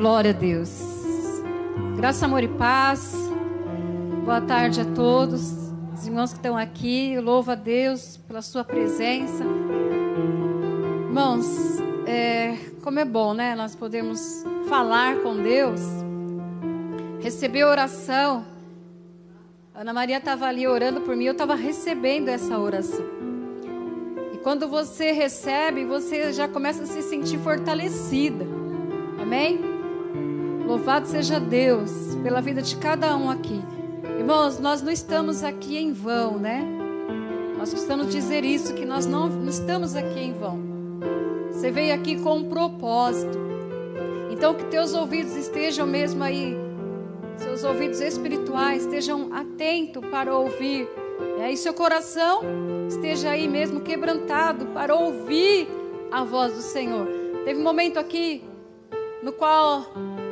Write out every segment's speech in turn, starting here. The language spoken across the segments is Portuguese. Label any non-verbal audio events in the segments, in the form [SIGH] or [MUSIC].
Glória a Deus. Graça, amor e paz. Boa tarde a todos. Os irmãos que estão aqui, eu louvo a Deus pela sua presença. Irmãos, é, como é bom, né? Nós podemos falar com Deus, receber oração. Ana Maria estava ali orando por mim, eu estava recebendo essa oração. E quando você recebe, você já começa a se sentir fortalecida. Amém? Louvado seja Deus pela vida de cada um aqui. Irmãos, nós não estamos aqui em vão, né? Nós precisamos dizer isso, que nós não, não estamos aqui em vão. Você veio aqui com um propósito. Então, que teus ouvidos estejam mesmo aí, seus ouvidos espirituais estejam atentos para ouvir. Né? E seu coração esteja aí mesmo quebrantado para ouvir a voz do Senhor. Teve um momento aqui no qual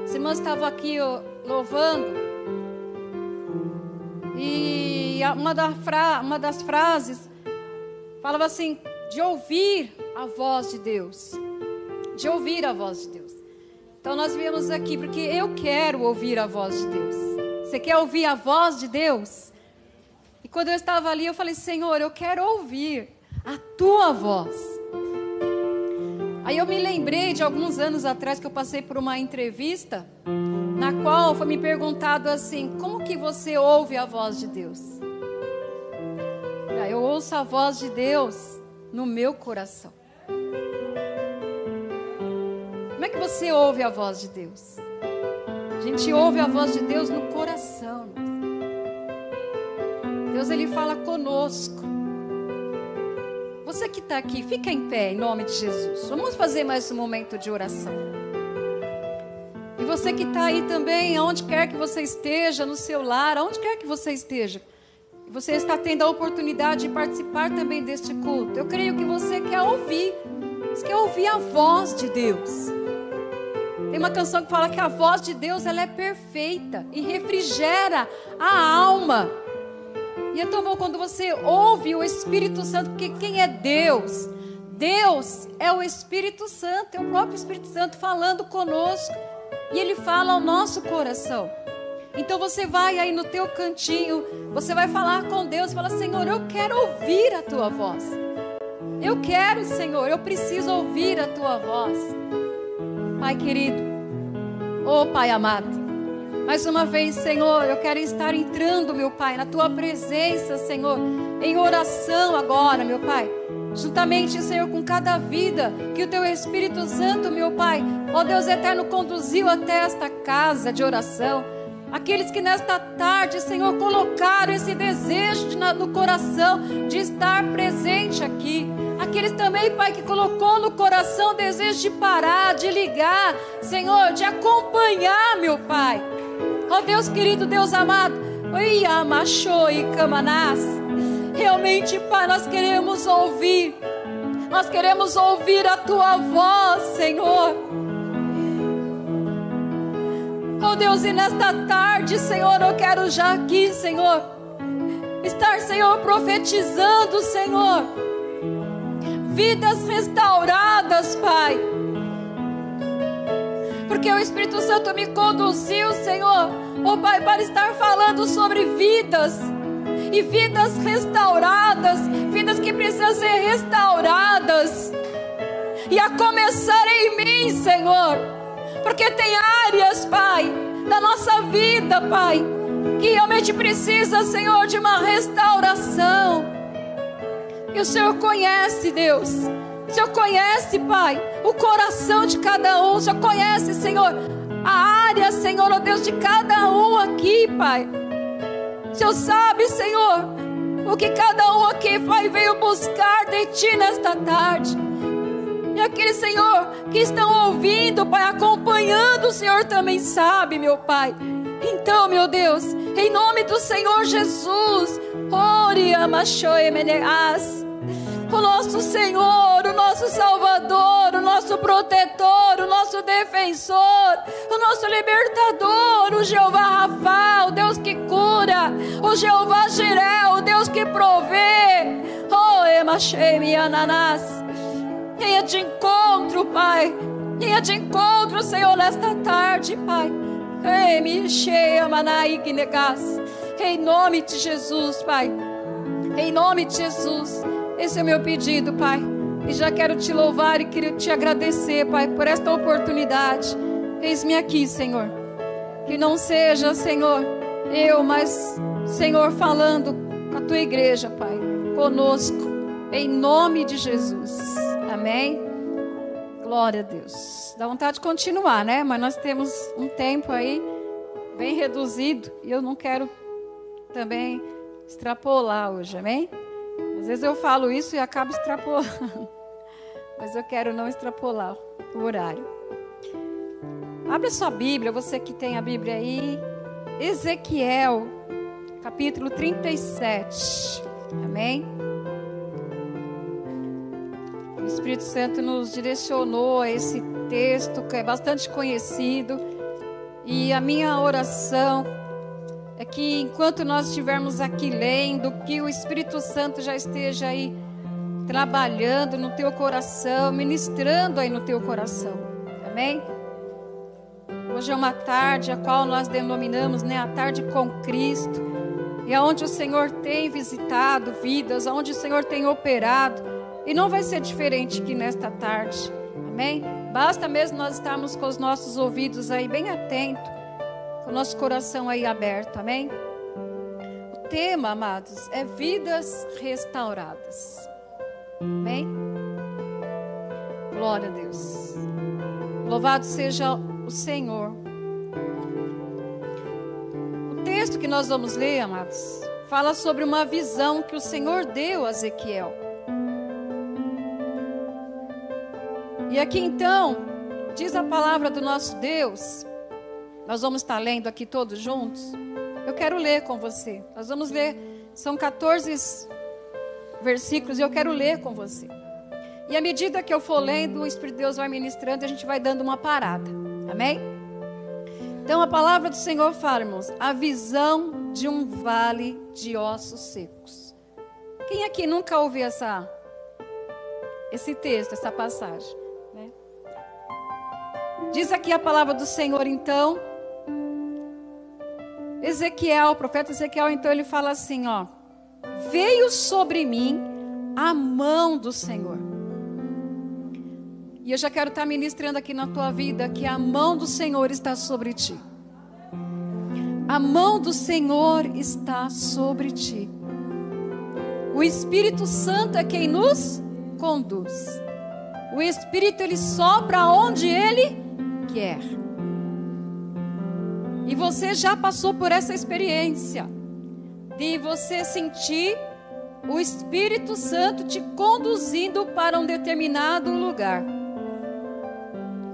os irmãos estavam aqui louvando. E uma, da fra, uma das frases falava assim: de ouvir a voz de Deus. De ouvir a voz de Deus. Então nós viemos aqui porque eu quero ouvir a voz de Deus. Você quer ouvir a voz de Deus? E quando eu estava ali, eu falei: Senhor, eu quero ouvir a tua voz. Aí eu me lembrei de alguns anos atrás que eu passei por uma entrevista na qual foi me perguntado assim: como que você ouve a voz de Deus? Eu ouço a voz de Deus no meu coração. Como é que você ouve a voz de Deus? A gente ouve a voz de Deus no coração. Deus ele fala conosco. Você que está aqui, fica em pé em nome de Jesus. Vamos fazer mais um momento de oração. E você que está aí também, aonde quer que você esteja, no seu lar, aonde quer que você esteja, você está tendo a oportunidade de participar também deste culto. Eu creio que você quer ouvir, você quer ouvir a voz de Deus. Tem uma canção que fala que a voz de Deus ela é perfeita e refrigera a alma. E é tão bom quando você ouve o Espírito Santo, porque quem é Deus? Deus é o Espírito Santo, é o próprio Espírito Santo falando conosco. E ele fala ao nosso coração. Então você vai aí no teu cantinho, você vai falar com Deus, fala: "Senhor, eu quero ouvir a tua voz. Eu quero, Senhor, eu preciso ouvir a tua voz." Pai querido, oh Pai amado, mais uma vez, Senhor, eu quero estar entrando, meu Pai, na tua presença, Senhor, em oração agora, meu Pai. Juntamente, Senhor, com cada vida que o teu Espírito Santo, meu Pai, ó Deus eterno, conduziu até esta casa de oração. Aqueles que nesta tarde, Senhor, colocaram esse desejo no coração de estar presente aqui. Aqueles também, Pai, que colocou no coração o desejo de parar, de ligar, Senhor, de acompanhar, meu Pai. Ó oh, Deus querido, Deus amado, oi, amachou e camanás. Realmente, Pai, nós queremos ouvir, nós queremos ouvir a tua voz, Senhor. Oh Deus, e nesta tarde, Senhor, eu quero já aqui, Senhor, estar, Senhor, profetizando, Senhor, vidas restauradas, porque o Espírito Santo me conduziu, Senhor, oh Pai, para estar falando sobre vidas e vidas restauradas, vidas que precisam ser restauradas, e a começar em mim, Senhor, porque tem áreas, Pai, da nossa vida, Pai, que realmente precisa, Senhor, de uma restauração. E o Senhor conhece, Deus, o Senhor conhece, Pai, o coração de cada um. O Senhor conhece, Senhor, a área, Senhor, oh Deus, de cada um aqui, Pai. O Senhor sabe, Senhor, o que cada um aqui, Pai, veio buscar de Ti nesta tarde. E aquele Senhor que estão ouvindo, Pai, acompanhando, o Senhor também sabe, meu Pai. Então, meu Deus, em nome do Senhor Jesus, ore, amachoe, meneas o nosso Senhor, o nosso Salvador, o nosso protetor, o nosso defensor, o nosso libertador, o Jeová Rafa, o Deus que cura, o Jeová Jiré, o Deus que provê. Oh, Emachemi Ananás. Venha de encontro, Pai, Linha de encontro, Senhor, nesta tarde, Pai. Ei, me cheia. Em nome de Jesus, Pai. Em nome de Jesus. Esse é o meu pedido, Pai. E já quero te louvar e quero te agradecer, Pai, por esta oportunidade. Eis-me aqui, Senhor. Que não seja, Senhor, eu, mas, Senhor, falando com a tua igreja, Pai, conosco, em nome de Jesus. Amém. Glória a Deus. Dá vontade de continuar, né? Mas nós temos um tempo aí bem reduzido e eu não quero também extrapolar hoje, amém? Às vezes eu falo isso e acabo extrapolando. [LAUGHS] Mas eu quero não extrapolar o horário. Abre sua Bíblia, você que tem a Bíblia aí. Ezequiel, capítulo 37. Amém? Espírito Santo nos direcionou a esse texto que é bastante conhecido. E a minha oração é que enquanto nós estivermos aqui lendo, que o Espírito Santo já esteja aí trabalhando no teu coração, ministrando aí no teu coração. Amém? Hoje é uma tarde a qual nós denominamos, né, a tarde com Cristo. E aonde o Senhor tem visitado vidas, aonde o Senhor tem operado e não vai ser diferente que nesta tarde. Amém? Basta mesmo nós estarmos com os nossos ouvidos aí bem atentos, o nosso coração aí aberto. Amém? O tema, amados, é vidas restauradas. Amém? Glória a Deus. Louvado seja o Senhor. O texto que nós vamos ler, amados, fala sobre uma visão que o Senhor deu a Ezequiel. E aqui então, diz a palavra do nosso Deus, nós vamos estar lendo aqui todos juntos. Eu quero ler com você. Nós vamos ler, são 14 versículos e eu quero ler com você. E à medida que eu for lendo, o Espírito de Deus vai ministrando e a gente vai dando uma parada. Amém? Então a palavra do Senhor fala, irmãos, a visão de um vale de ossos secos. Quem aqui nunca ouviu essa, esse texto, essa passagem? Diz aqui a palavra do Senhor, então. Ezequiel, o profeta Ezequiel, então ele fala assim, ó: Veio sobre mim a mão do Senhor. E eu já quero estar ministrando aqui na tua vida que a mão do Senhor está sobre ti. A mão do Senhor está sobre ti. O Espírito Santo é quem nos conduz. O Espírito ele sopra onde ele quer. E você já passou por essa experiência de você sentir o Espírito Santo te conduzindo para um determinado lugar.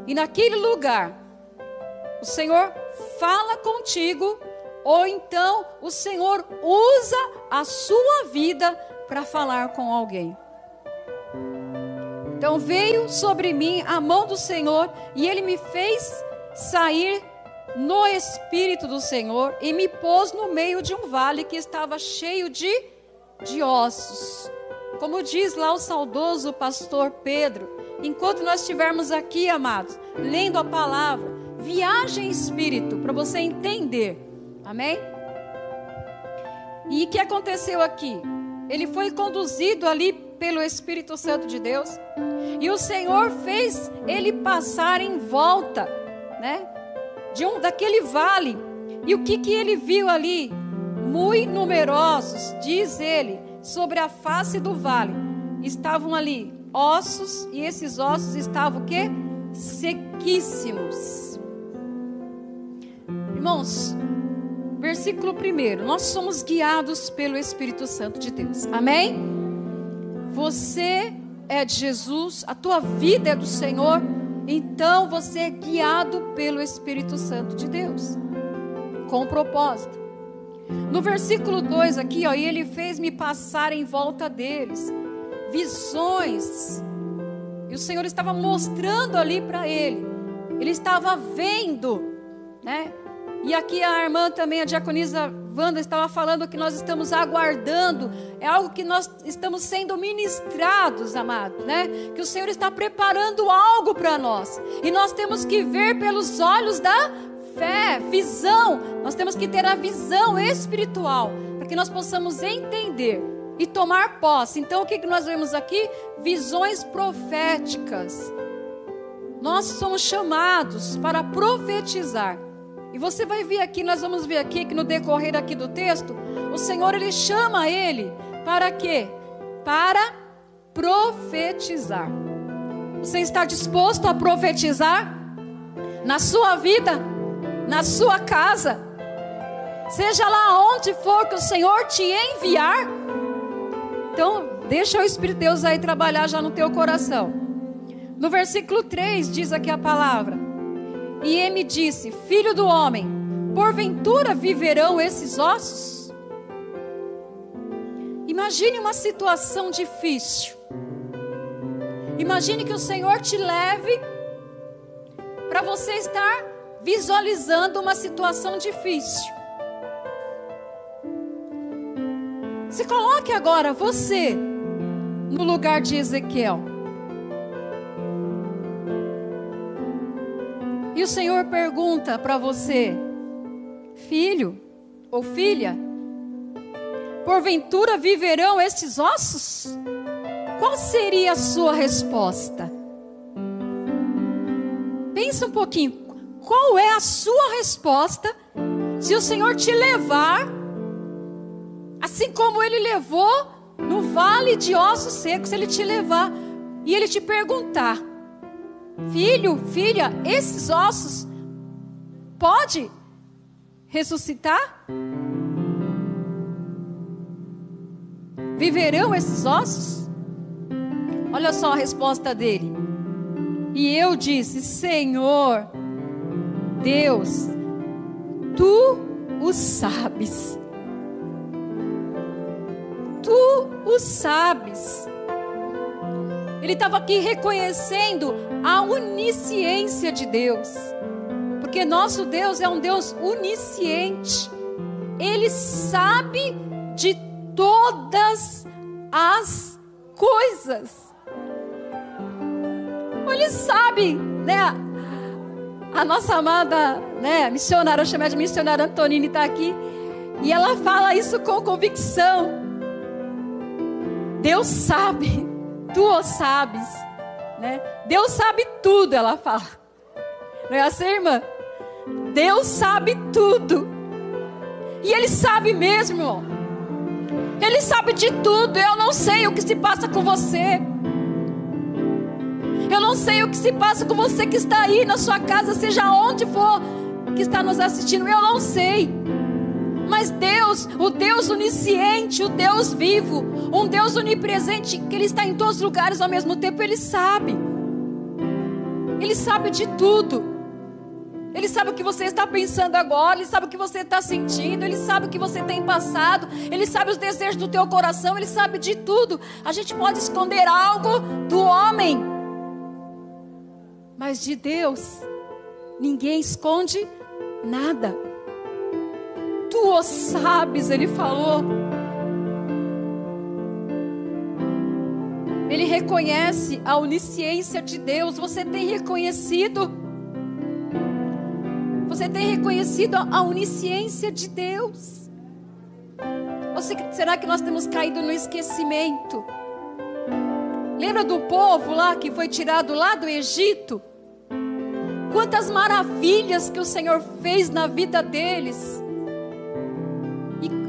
E naquele lugar, o Senhor fala contigo, ou então o Senhor usa a sua vida para falar com alguém. Então veio sobre mim a mão do Senhor e ele me fez sair no espírito do Senhor e me pôs no meio de um vale que estava cheio de, de ossos. Como diz lá o saudoso pastor Pedro, enquanto nós estivermos aqui, amados, lendo a palavra, viaje em espírito para você entender. Amém? E o que aconteceu aqui? Ele foi conduzido ali pelo Espírito Santo de Deus. E o Senhor fez ele passar em volta, né? De um daquele vale. E o que que ele viu ali? Muito numerosos, diz ele, sobre a face do vale. Estavam ali ossos e esses ossos estavam o quê? Sequíssimos. Irmãos, versículo 1, nós somos guiados pelo Espírito Santo de Deus. Amém? Você é de Jesus, a tua vida é do Senhor, então você é guiado pelo Espírito Santo de Deus, com propósito. No versículo 2 aqui, ó, e ele fez-me passar em volta deles visões. E o Senhor estava mostrando ali para ele. Ele estava vendo, né? E aqui a irmã também, a diaconisa, Wanda estava falando que nós estamos aguardando, é algo que nós estamos sendo ministrados, amados, né? Que o Senhor está preparando algo para nós. E nós temos que ver pelos olhos da fé, visão. Nós temos que ter a visão espiritual, para que nós possamos entender e tomar posse. Então, o que nós vemos aqui? Visões proféticas. Nós somos chamados para profetizar. E você vai ver aqui, nós vamos ver aqui que no decorrer aqui do texto, o Senhor ele chama ele para quê? Para profetizar. Você está disposto a profetizar na sua vida, na sua casa, seja lá onde for que o Senhor te enviar? Então, deixa o Espírito de Deus aí trabalhar já no teu coração. No versículo 3 diz aqui a palavra: e ele me disse: Filho do homem, porventura viverão esses ossos? Imagine uma situação difícil. Imagine que o Senhor te leve para você estar visualizando uma situação difícil. Se coloque agora você no lugar de Ezequiel. O Senhor pergunta para você, filho ou filha, porventura viverão estes ossos? Qual seria a sua resposta? Pensa um pouquinho, qual é a sua resposta se o Senhor te levar, assim como Ele levou no vale de ossos secos, Ele te levar e Ele te perguntar: Filho, filha, esses ossos pode ressuscitar? Viverão esses ossos? Olha só a resposta dele. E eu disse: Senhor, Deus, tu o sabes. Tu o sabes. Ele estava aqui reconhecendo a onisciência de Deus. Porque nosso Deus é um Deus onisciente. Ele sabe de todas as coisas. Ele sabe, né? A nossa amada, né, missionária, eu chamo de missionária Antonini está aqui, e ela fala isso com convicção. Deus sabe tu o sabes, né? Deus sabe tudo, ela fala. Não é assim, irmã? Deus sabe tudo. E Ele sabe mesmo. Ele sabe de tudo. Eu não sei o que se passa com você. Eu não sei o que se passa com você que está aí na sua casa, seja onde for que está nos assistindo. Eu não sei. Mas Deus, o Deus onisciente, o Deus vivo, um Deus onipresente, que Ele está em todos os lugares ao mesmo tempo, Ele sabe. Ele sabe de tudo. Ele sabe o que você está pensando agora, Ele sabe o que você está sentindo, Ele sabe o que você tem passado, Ele sabe os desejos do teu coração, Ele sabe de tudo. A gente pode esconder algo do homem, mas de Deus, ninguém esconde nada tu o sabes, ele falou. Ele reconhece a onisciência de Deus. Você tem reconhecido? Você tem reconhecido a onisciência de Deus? Ou será que nós temos caído no esquecimento? Lembra do povo lá que foi tirado lá do Egito? Quantas maravilhas que o Senhor fez na vida deles.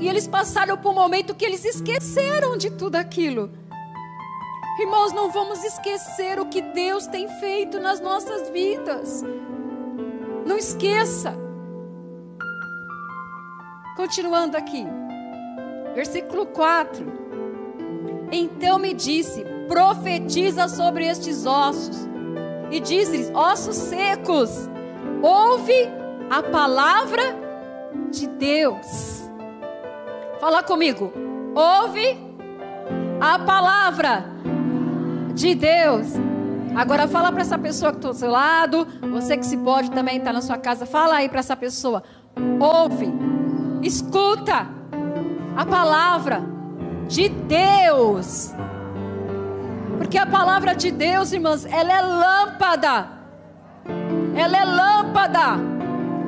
E, eles passaram por um momento que eles esqueceram de tudo aquilo. Irmãos, não vamos esquecer o que Deus tem feito nas nossas vidas. Não esqueça. Continuando aqui, versículo 4. Então me disse: profetiza sobre estes ossos, e diz-lhes: ossos secos, ouve a palavra de Deus. Fala comigo. Ouve a palavra de Deus. Agora fala para essa pessoa que está do seu lado, você que se pode também estar tá na sua casa, fala aí para essa pessoa. Ouve Escuta a palavra de Deus. Porque a palavra de Deus, irmãos, ela é lâmpada. Ela é lâmpada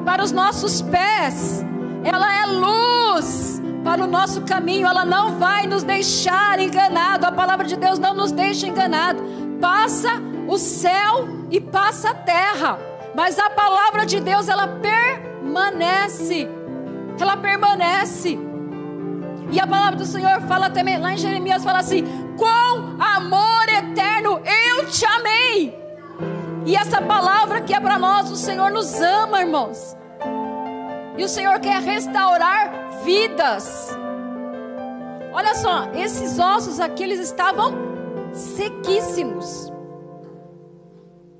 para os nossos pés. Ela é luz para o nosso caminho. Ela não vai nos deixar enganado. A palavra de Deus não nos deixa enganado. Passa o céu e passa a terra, mas a palavra de Deus ela permanece. Ela permanece. E a palavra do Senhor fala também, lá em Jeremias, fala assim: Com amor eterno eu te amei. E essa palavra que é para nós, o Senhor nos ama, irmãos. E o Senhor quer restaurar vidas. Olha só, esses ossos aqui, eles estavam sequíssimos.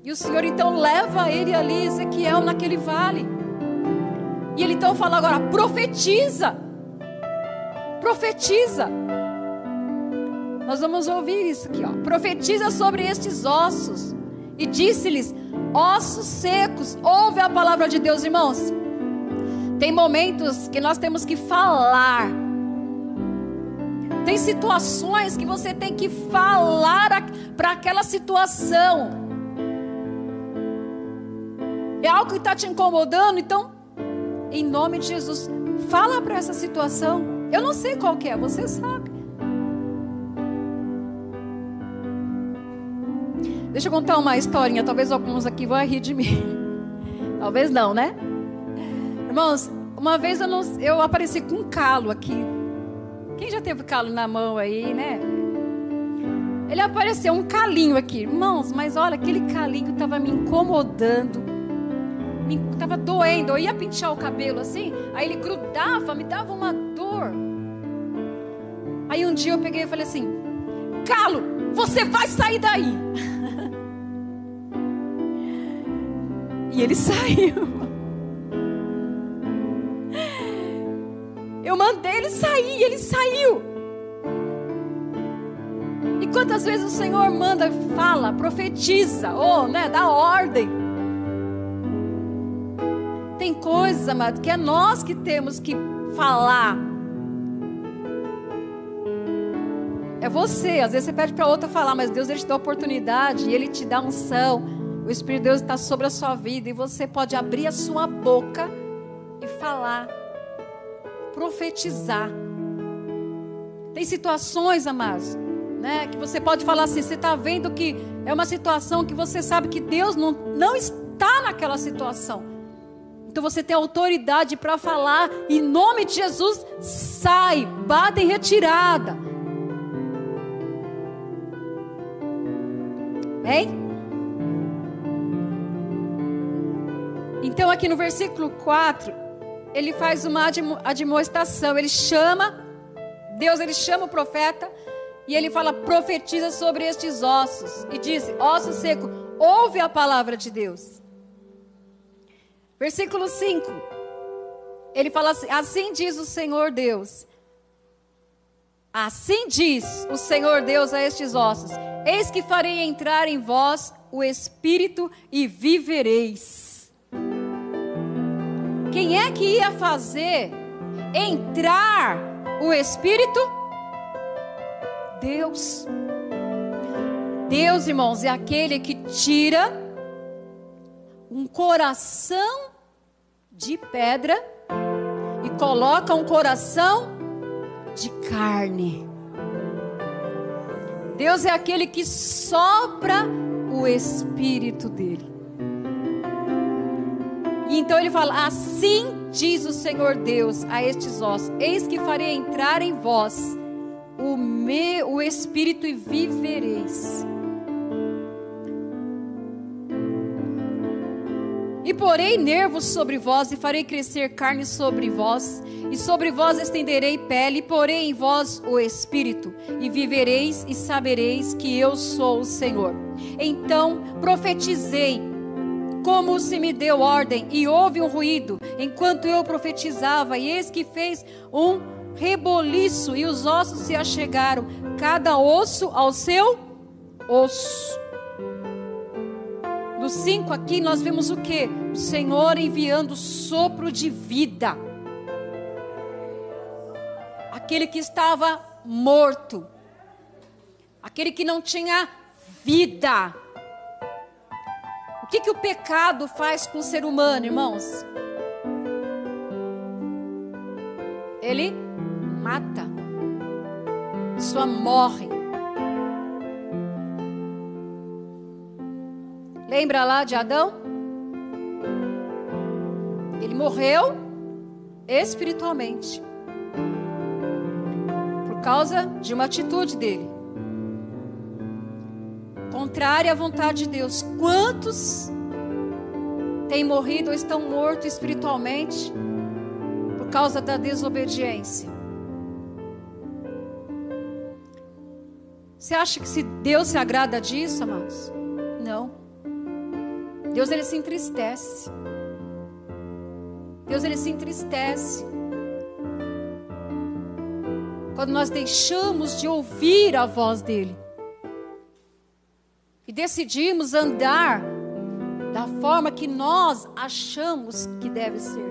E o Senhor então leva ele ali, Ezequiel, naquele vale. E ele então fala agora: profetiza. Profetiza. Nós vamos ouvir isso aqui, ó. Profetiza sobre estes ossos. E disse-lhes: ossos secos, ouve a palavra de Deus, irmãos. Tem momentos que nós temos que falar. Tem situações que você tem que falar para aquela situação. É algo que está te incomodando, então, em nome de Jesus, fala para essa situação. Eu não sei qual é, você sabe. Deixa eu contar uma historinha, talvez alguns aqui vão rir de mim. [LAUGHS] Talvez não, né? Irmãos, uma vez eu, não, eu apareci com um calo aqui. Quem já teve calo na mão aí, né? Ele apareceu um calinho aqui. Irmãos, mas olha, aquele calinho estava me incomodando. Me tava doendo. Eu ia pintar o cabelo assim, aí ele grudava, me dava uma dor. Aí um dia eu peguei e falei assim: Calo, você vai sair daí. [LAUGHS] E ele [LAUGHS] saiu. Eu mandei ele sair, ele saiu. E quantas vezes o Senhor manda, fala, profetiza, ou né, dá ordem. Tem coisas, amado, que é nós que temos que falar. É você, às vezes você pede para outra falar, mas Deus ele te dá oportunidade e ele te dá unção. O Espírito de Deus está sobre a sua vida e você pode abrir a sua boca e falar, profetizar. Tem situações, amados, né, que você pode falar assim: você está vendo que é uma situação que você sabe que Deus não, não está naquela situação. Então você tem autoridade para falar, em nome de Jesus, sai, bata em retirada. Hein? Então, aqui no versículo 4, ele faz uma admoestação, ele chama, Deus ele chama o profeta e ele fala: profetiza sobre estes ossos. E diz: osso seco, ouve a palavra de Deus. Versículo 5, ele fala assim: assim diz o Senhor Deus. Assim diz o Senhor Deus a estes ossos: Eis que farei entrar em vós o espírito e vivereis. Quem é que ia fazer entrar o Espírito? Deus. Deus, irmãos, é aquele que tira um coração de pedra e coloca um coração de carne. Deus é aquele que sopra o espírito dele. E então ele fala: Assim diz o Senhor Deus a estes ossos: Eis que farei entrar em vós o meu o espírito e vivereis. E porei nervos sobre vós, e farei crescer carne sobre vós, e sobre vós estenderei pele, e porei em vós o espírito, e vivereis e sabereis que eu sou o Senhor. Então profetizei como se me deu ordem, e houve um ruído, enquanto eu profetizava, e eis que fez um reboliço, e os ossos se achegaram, cada osso ao seu osso. No 5 aqui nós vemos o que? O Senhor enviando sopro de vida. aquele que estava morto, aquele que não tinha vida. O que, que o pecado faz com o ser humano, irmãos? Ele mata, só morre. Lembra lá de Adão? Ele morreu espiritualmente por causa de uma atitude dele contrária à vontade de Deus. Quantos têm morrido ou estão mortos espiritualmente por causa da desobediência? Você acha que se Deus se agrada disso, amados? Não. Deus ele se entristece. Deus ele se entristece. Quando nós deixamos de ouvir a voz dele e decidimos andar da forma que nós achamos que deve ser.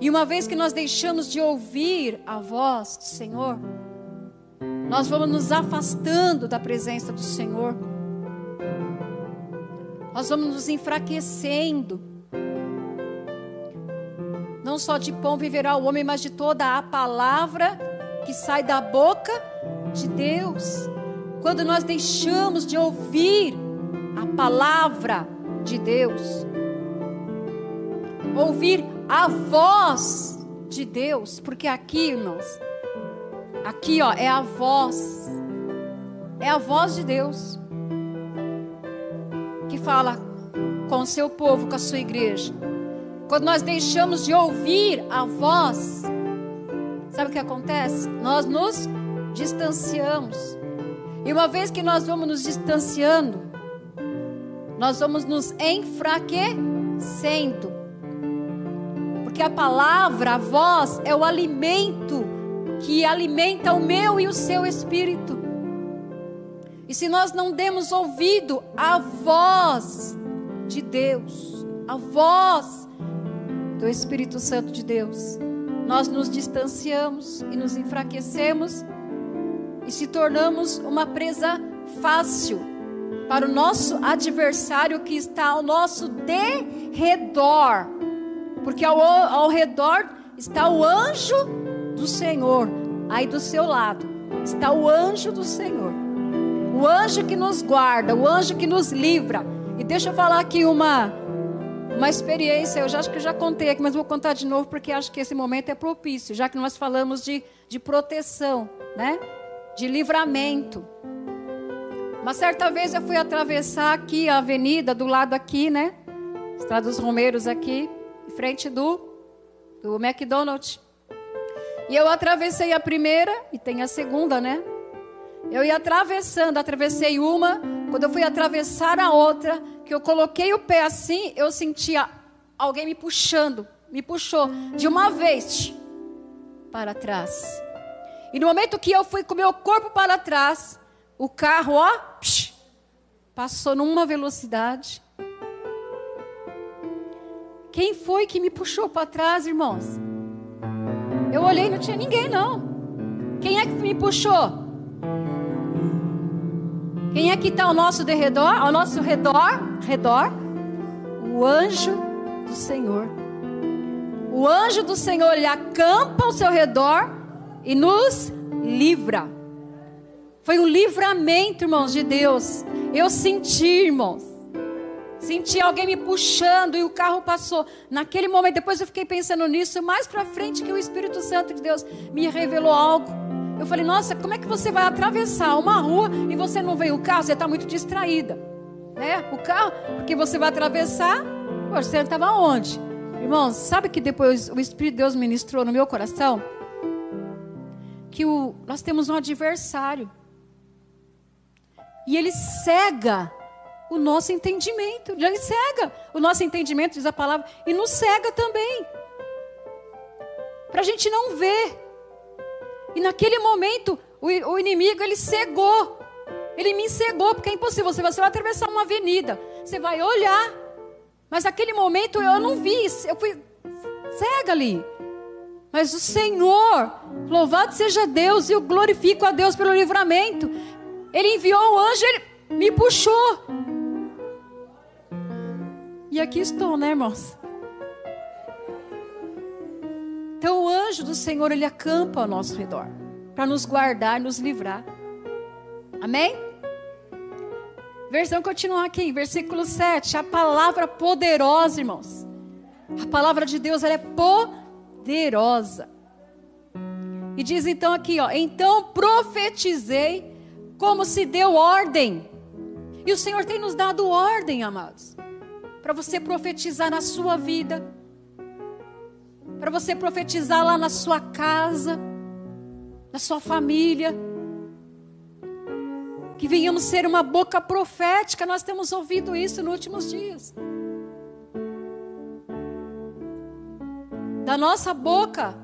E uma vez que nós deixamos de ouvir a voz do Senhor, nós vamos nos afastando da presença do Senhor. Nós vamos nos enfraquecendo. Não só de pão viverá o homem, mas de toda a palavra que sai da boca de Deus. Quando nós deixamos de ouvir a palavra de Deus, ouvir a voz de Deus, porque aqui, irmãos, aqui, ó, é a voz, é a voz de Deus que fala com o seu povo, com a sua igreja. Quando nós deixamos de ouvir a voz, sabe o que acontece? Nós nos distanciamos. E uma vez que nós vamos nos distanciando, nós vamos nos enfraquecendo. Porque a palavra, a voz, é o alimento que alimenta o meu e o seu espírito. E se nós não demos ouvido à voz de Deus, a voz do Espírito Santo de Deus, nós nos distanciamos e nos enfraquecemos e se tornamos uma presa fácil para o nosso adversário que está ao nosso derredor. Porque ao, ao redor está o anjo do Senhor, aí do seu lado está o anjo do Senhor, o anjo que nos guarda, o anjo que nos livra. E deixa eu falar aqui uma uma experiência, eu já acho que eu já contei aqui, mas vou contar de novo porque acho que esse momento é propício, já que nós falamos de, de proteção, né? De livramento. Uma certa vez eu fui atravessar aqui a avenida, do lado aqui, né? Estrada dos Romeiros aqui, em frente do, do McDonald's. E eu atravessei a primeira, e tem a segunda, né? Eu ia atravessando, atravessei uma. Quando eu fui atravessar a outra, que eu coloquei o pé assim, eu sentia alguém me puxando, me puxou de uma vez para trás. E no momento que eu fui com meu corpo para trás, o carro, ó, psh, passou numa velocidade. Quem foi que me puxou para trás, irmãos? Eu olhei, não tinha ninguém, não. Quem é que me puxou? Quem é que está ao nosso derredor? Ao nosso redor? Redor? O anjo do Senhor. O anjo do Senhor, ele acampa ao seu redor e nos livra. Foi um livramento, irmãos, de Deus. Eu senti, irmãos. Senti alguém me puxando e o carro passou. Naquele momento, depois eu fiquei pensando nisso, mais para frente que o Espírito Santo de Deus me revelou algo. Eu falei, nossa, como é que você vai atravessar uma rua e você não vê o carro? Você está muito distraída. Né? O carro, porque você vai atravessar, você estava onde? Irmãos, sabe que depois o Espírito de Deus ministrou no meu coração? Que o, nós temos um adversário. E ele cega o nosso entendimento. Ele cega o nosso entendimento, diz a palavra, e nos cega também. Para a gente não ver. E naquele momento, o, o, inimigo, ele cegou. Ele me cegou, porque é impossível. Você vai atravessar uma avenida, você vai olhar. Mas naquele momento eu não vi, eu fui cega ali. Mas o Senhor, louvado seja Deus, e eu glorifico a Deus pelo livramento. Ele enviou o anjo, ele me puxou. E aqui estou, né, irmãos? Então o anjo do Senhor, ele acampa ao nosso redor, para nos guardar, nos livrar. Amém? Versão continuar aqui, versículo 7. A palavra poderosa, irmãos. A palavra de Deus, ela é poderosa. E diz então aqui, ó, então profetizei como se deu ordem. E o Senhor tem nos dado ordem, amados, para você profetizar na sua vida, para você profetizar lá na sua casa, na sua família. Que venhamos ser uma boca profética, nós temos ouvido isso nos últimos dias. Da nossa boca,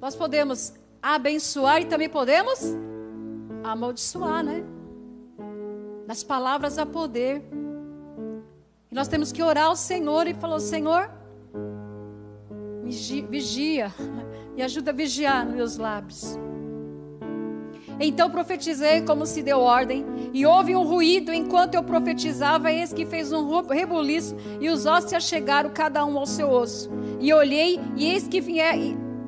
nós podemos abençoar e também podemos amaldiçoar, né? Nas palavras há poder. E nós temos que orar ao Senhor e falar: Senhor, vigia, [LAUGHS] me ajuda a vigiar nos meus lábios. Então profetizei como se deu ordem, e houve um ruído enquanto eu profetizava, eis que fez um rebuliço, e os ossos se achegaram cada um ao seu osso. E olhei, e eis que vier,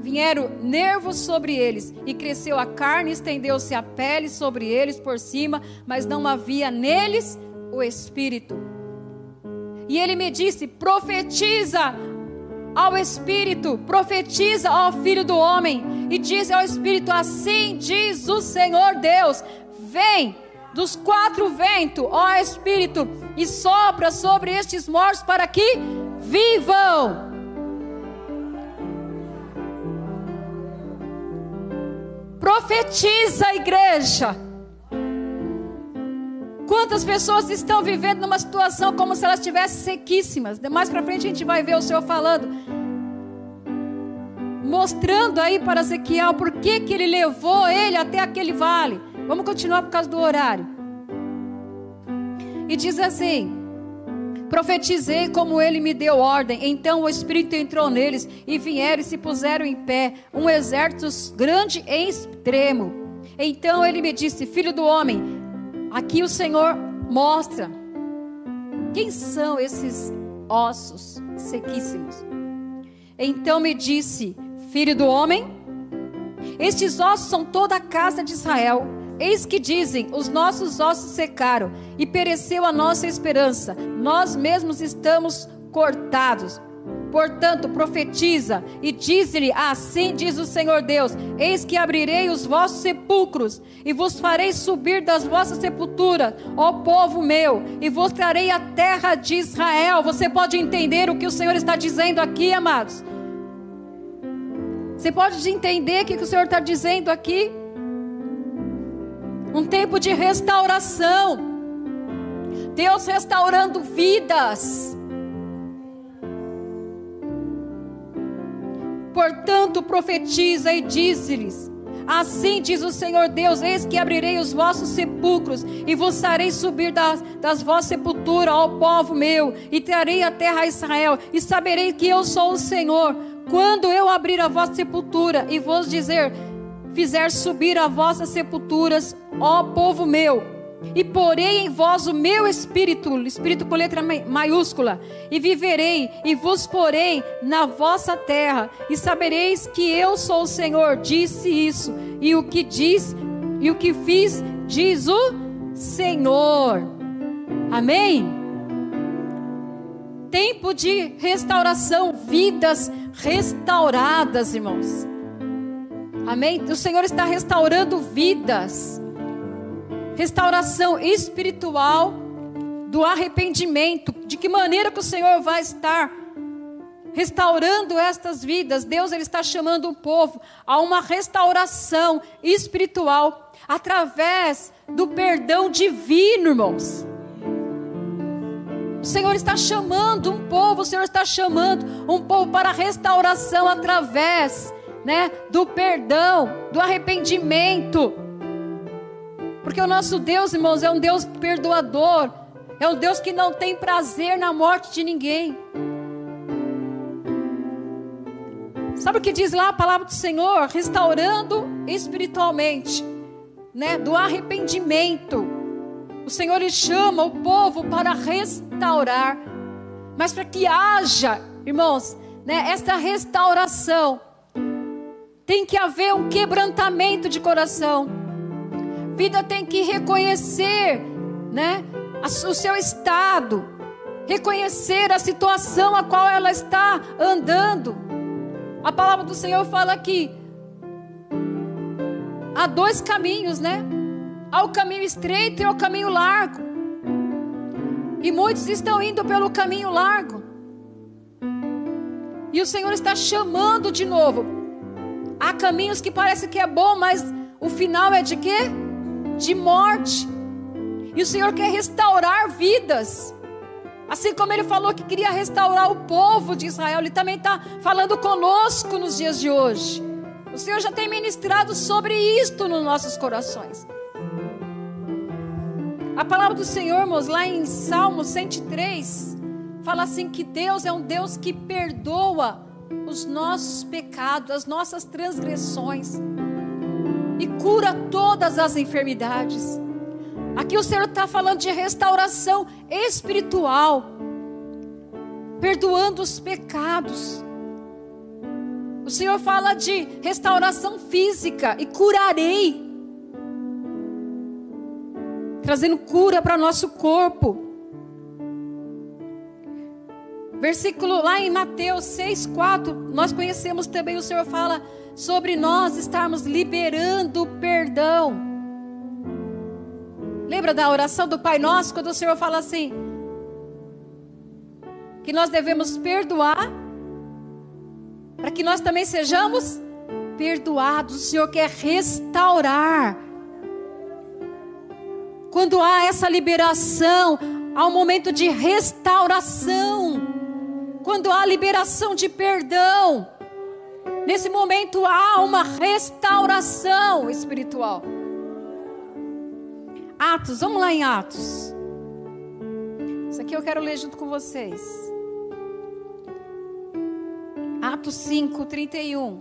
vieram nervos sobre eles, e cresceu a carne, estendeu-se a pele sobre eles por cima, mas não havia neles o espírito. E ele me disse: profetiza ao espírito, profetiza ao filho do homem, e diz ao espírito: assim diz o Senhor Deus: vem dos quatro ventos, ó espírito, e sopra sobre estes mortos para que vivam. Profetiza igreja. Quantas pessoas estão vivendo numa situação como se elas estivessem sequíssimas? Mais para frente a gente vai ver o Senhor falando, mostrando aí para Ezequiel por que, que ele levou ele até aquele vale. Vamos continuar por causa do horário. E diz assim: Profetizei como ele me deu ordem. Então o Espírito entrou neles e vieram e se puseram em pé, um exército grande e extremo. Então ele me disse: Filho do homem, aqui o Senhor mostra quem são esses ossos sequíssimos. Então me disse: Filho do homem, estes ossos são toda a casa de Israel. Eis que dizem: os nossos ossos secaram e pereceu a nossa esperança. Nós mesmos estamos cortados. Portanto, profetiza e diz-lhe: Assim diz o Senhor Deus: Eis que abrirei os vossos sepulcros e vos farei subir das vossas sepulturas, ó povo meu, e vos trarei a terra de Israel. Você pode entender o que o Senhor está dizendo aqui, amados? Você pode entender o que o Senhor está dizendo aqui? um tempo de restauração. Deus restaurando vidas. Portanto, profetiza e diz-lhes: Assim diz o Senhor Deus: Eis que abrirei os vossos sepulcros e vos farei subir das, das vossas sepulturas, ó povo meu, e trarei a terra a Israel, e saberei que eu sou o Senhor. Quando eu abrir a vossa sepultura e vos dizer: fizer subir a vossas sepulturas, ó povo meu, e porei em vós o meu espírito, espírito com letra maiúscula, e viverei, e vos porei na vossa terra, e sabereis que eu sou o Senhor, disse isso, e o que diz, e o que fiz, diz o Senhor. Amém? Tempo de restauração, vidas restauradas, irmãos. Amém? O Senhor está restaurando vidas. Restauração espiritual do arrependimento. De que maneira que o Senhor vai estar restaurando estas vidas? Deus ele está chamando o povo a uma restauração espiritual através do perdão divino, irmãos. O Senhor está chamando um povo, o Senhor está chamando um povo para restauração através né, do perdão, do arrependimento. Porque o nosso Deus, irmãos, é um Deus perdoador, é um Deus que não tem prazer na morte de ninguém. Sabe o que diz lá a palavra do Senhor? Restaurando espiritualmente, né? Do arrependimento. O Senhor ele chama o povo para restaurar, mas para que haja, irmãos, né? Esta restauração tem que haver um quebrantamento de coração. Vida tem que reconhecer, né? O seu estado, reconhecer a situação a qual ela está andando. A palavra do Senhor fala que há dois caminhos, né? Há o caminho estreito e o caminho largo. E muitos estão indo pelo caminho largo. E o Senhor está chamando de novo. Há caminhos que parece que é bom, mas o final é de quê? De morte. E o Senhor quer restaurar vidas. Assim como ele falou que queria restaurar o povo de Israel, ele também está falando conosco nos dias de hoje. O Senhor já tem ministrado sobre isto nos nossos corações. A palavra do Senhor, irmãos, lá em Salmo 103, fala assim que Deus é um Deus que perdoa os nossos pecados, as nossas transgressões e cura todas as enfermidades. Aqui o Senhor está falando de restauração espiritual, perdoando os pecados. O Senhor fala de restauração física e curarei, trazendo cura para nosso corpo. Versículo lá em Mateus 6,4, nós conhecemos também, o Senhor fala sobre nós estarmos liberando perdão. Lembra da oração do Pai Nosso, quando o Senhor fala assim: que nós devemos perdoar, para que nós também sejamos perdoados. O Senhor quer restaurar. Quando há essa liberação, há um momento de restauração. Quando há liberação de perdão, nesse momento há uma restauração espiritual. Atos, vamos lá em Atos. Isso aqui eu quero ler junto com vocês. Atos 5, 31.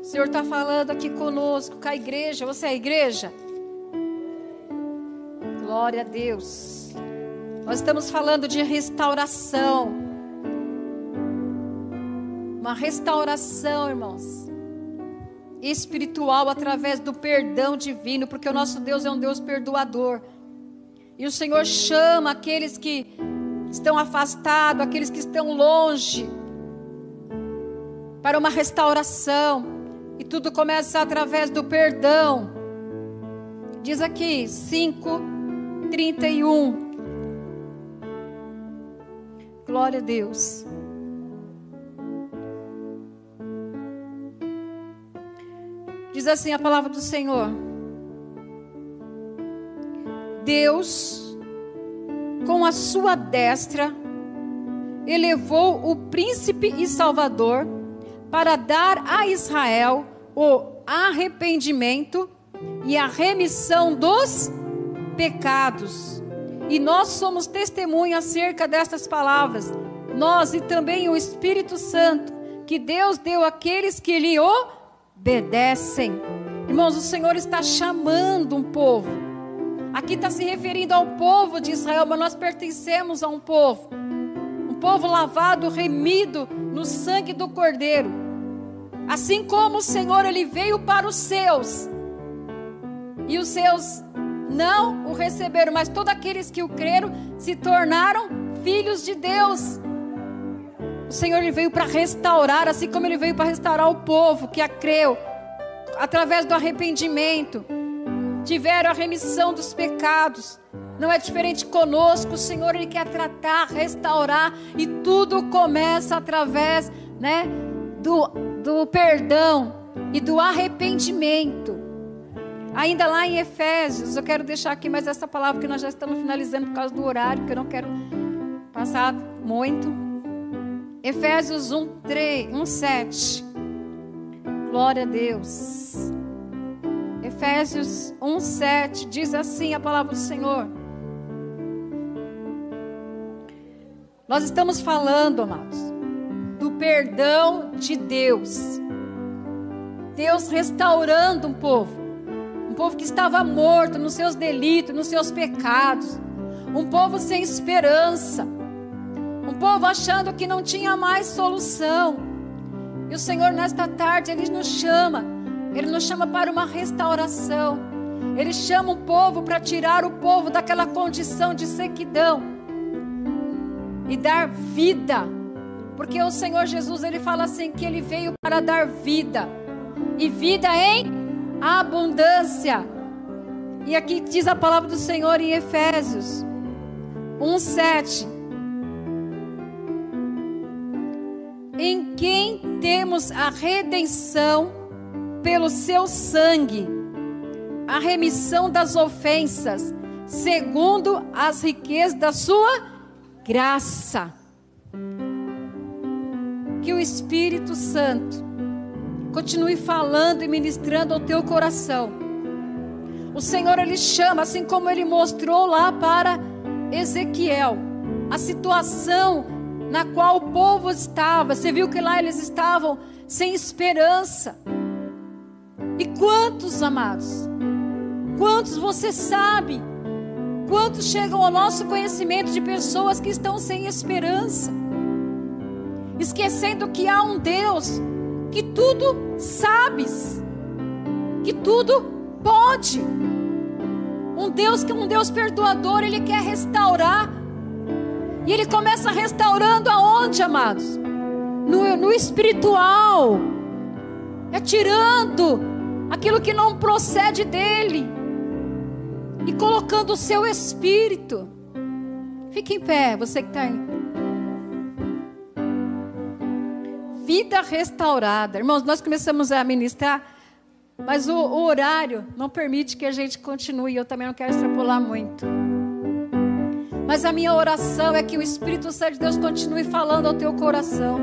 O Senhor está falando aqui conosco, com a igreja. Você é a igreja? Glória a Deus. Nós estamos falando de restauração. Uma restauração, irmãos espiritual através do perdão divino, porque o nosso Deus é um Deus perdoador. E o Senhor chama aqueles que estão afastados, aqueles que estão longe, para uma restauração. E tudo começa através do perdão. Diz aqui, 5, 31. Glória a Deus. Diz assim a palavra do Senhor: Deus, com a sua destra, elevou o príncipe e salvador para dar a Israel o arrependimento e a remissão dos pecados. E nós somos testemunha acerca destas palavras. Nós e também o Espírito Santo que Deus deu àqueles que lhe obedecem. Irmãos, o Senhor está chamando um povo. Aqui está se referindo ao povo de Israel, mas nós pertencemos a um povo. Um povo lavado, remido no sangue do Cordeiro. Assim como o Senhor, ele veio para os seus. E os seus não o receberam, mas todos aqueles que o creram se tornaram filhos de Deus. O Senhor ele veio para restaurar, assim como ele veio para restaurar o povo que a creu, através do arrependimento, tiveram a remissão dos pecados. Não é diferente conosco, o Senhor ele quer tratar, restaurar e tudo começa através, né, do, do perdão e do arrependimento. Ainda lá em Efésios, eu quero deixar aqui mais essa palavra que nós já estamos finalizando por causa do horário, que eu não quero passar muito. Efésios 1, 3, 1, 7. Glória a Deus. Efésios 1, 7 diz assim a palavra do Senhor. Nós estamos falando, amados, do perdão de Deus. Deus restaurando um povo. Um povo que estava morto nos seus delitos, nos seus pecados. Um povo sem esperança. Um povo achando que não tinha mais solução. E o Senhor, nesta tarde, Ele nos chama. Ele nos chama para uma restauração. Ele chama o povo para tirar o povo daquela condição de sequidão e dar vida. Porque o Senhor Jesus, ele fala assim que ele veio para dar vida e vida em abundância. E aqui diz a palavra do Senhor em Efésios 1:7. Em quem temos a redenção pelo seu sangue, a remissão das ofensas, segundo as riquezas da sua graça. Que o Espírito Santo continue falando e ministrando ao teu coração. O Senhor ele chama, assim como ele mostrou lá para Ezequiel, a situação na qual o povo estava. Você viu que lá eles estavam sem esperança. E quantos amados? Quantos você sabe? Quantos chegam ao nosso conhecimento de pessoas que estão sem esperança? Esquecendo que há um Deus que tudo sabes, que tudo pode. Um Deus que é um Deus perdoador, ele quer restaurar. E ele começa restaurando aonde, amados? No, no espiritual. É tirando aquilo que não procede dele e colocando o seu espírito. Fique em pé, você que está aí. Vida restaurada. Irmãos, nós começamos a ministrar, mas o, o horário não permite que a gente continue. Eu também não quero extrapolar muito. Mas a minha oração é que o Espírito Santo de Deus continue falando ao teu coração.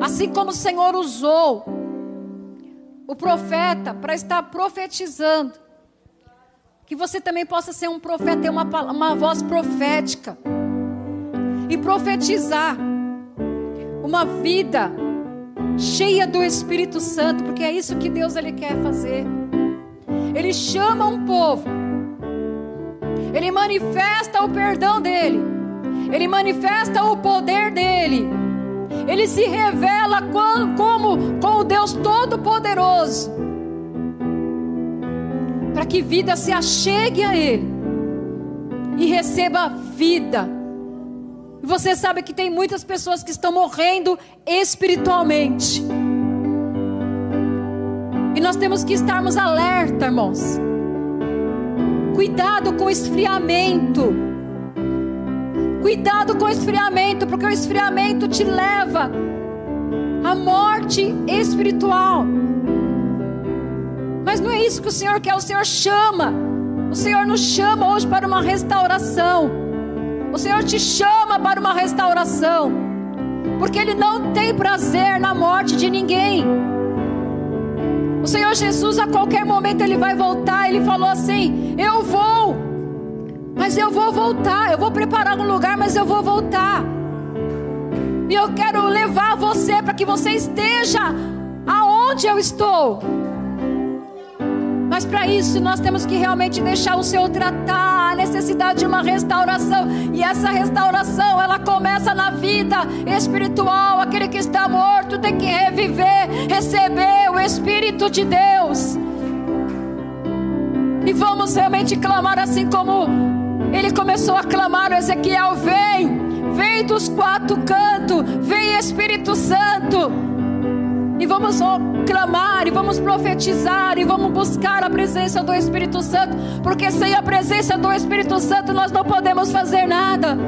Assim como o Senhor usou o profeta para estar profetizando, que você também possa ser um profeta, ter uma, uma voz profética e profetizar uma vida cheia do Espírito Santo, porque é isso que Deus ele quer fazer. Ele chama um povo. Ele manifesta o perdão dele. Ele manifesta o poder dele. Ele se revela como, como com o Deus Todo-Poderoso. Para que vida se achegue a Ele e receba vida e você sabe que tem muitas pessoas que estão morrendo espiritualmente. E nós temos que estarmos alerta, irmãos. Cuidado com o esfriamento. Cuidado com o esfriamento, porque o esfriamento te leva à morte espiritual. Mas não é isso que o Senhor quer, o Senhor chama. O Senhor nos chama hoje para uma restauração. O Senhor te chama para uma restauração, porque Ele não tem prazer na morte de ninguém. O Senhor Jesus, a qualquer momento, Ele vai voltar. Ele falou assim: Eu vou, mas eu vou voltar. Eu vou preparar um lugar, mas eu vou voltar. E eu quero levar você para que você esteja aonde eu estou. Mas para isso nós temos que realmente deixar o Senhor tratar a necessidade de uma restauração. E essa restauração, ela começa na vida espiritual. Aquele que está morto tem que reviver, receber o Espírito de Deus. E vamos realmente clamar assim como ele começou a clamar, Ezequiel, vem, vem dos quatro cantos, vem Espírito Santo. E vamos clamar, e vamos profetizar, e vamos buscar a presença do Espírito Santo, porque sem a presença do Espírito Santo nós não podemos fazer nada.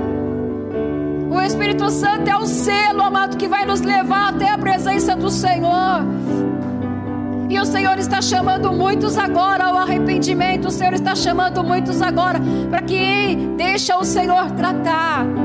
O Espírito Santo é o selo, amado, que vai nos levar até a presença do Senhor. E o Senhor está chamando muitos agora ao arrependimento. O Senhor está chamando muitos agora para que deixa o Senhor tratar.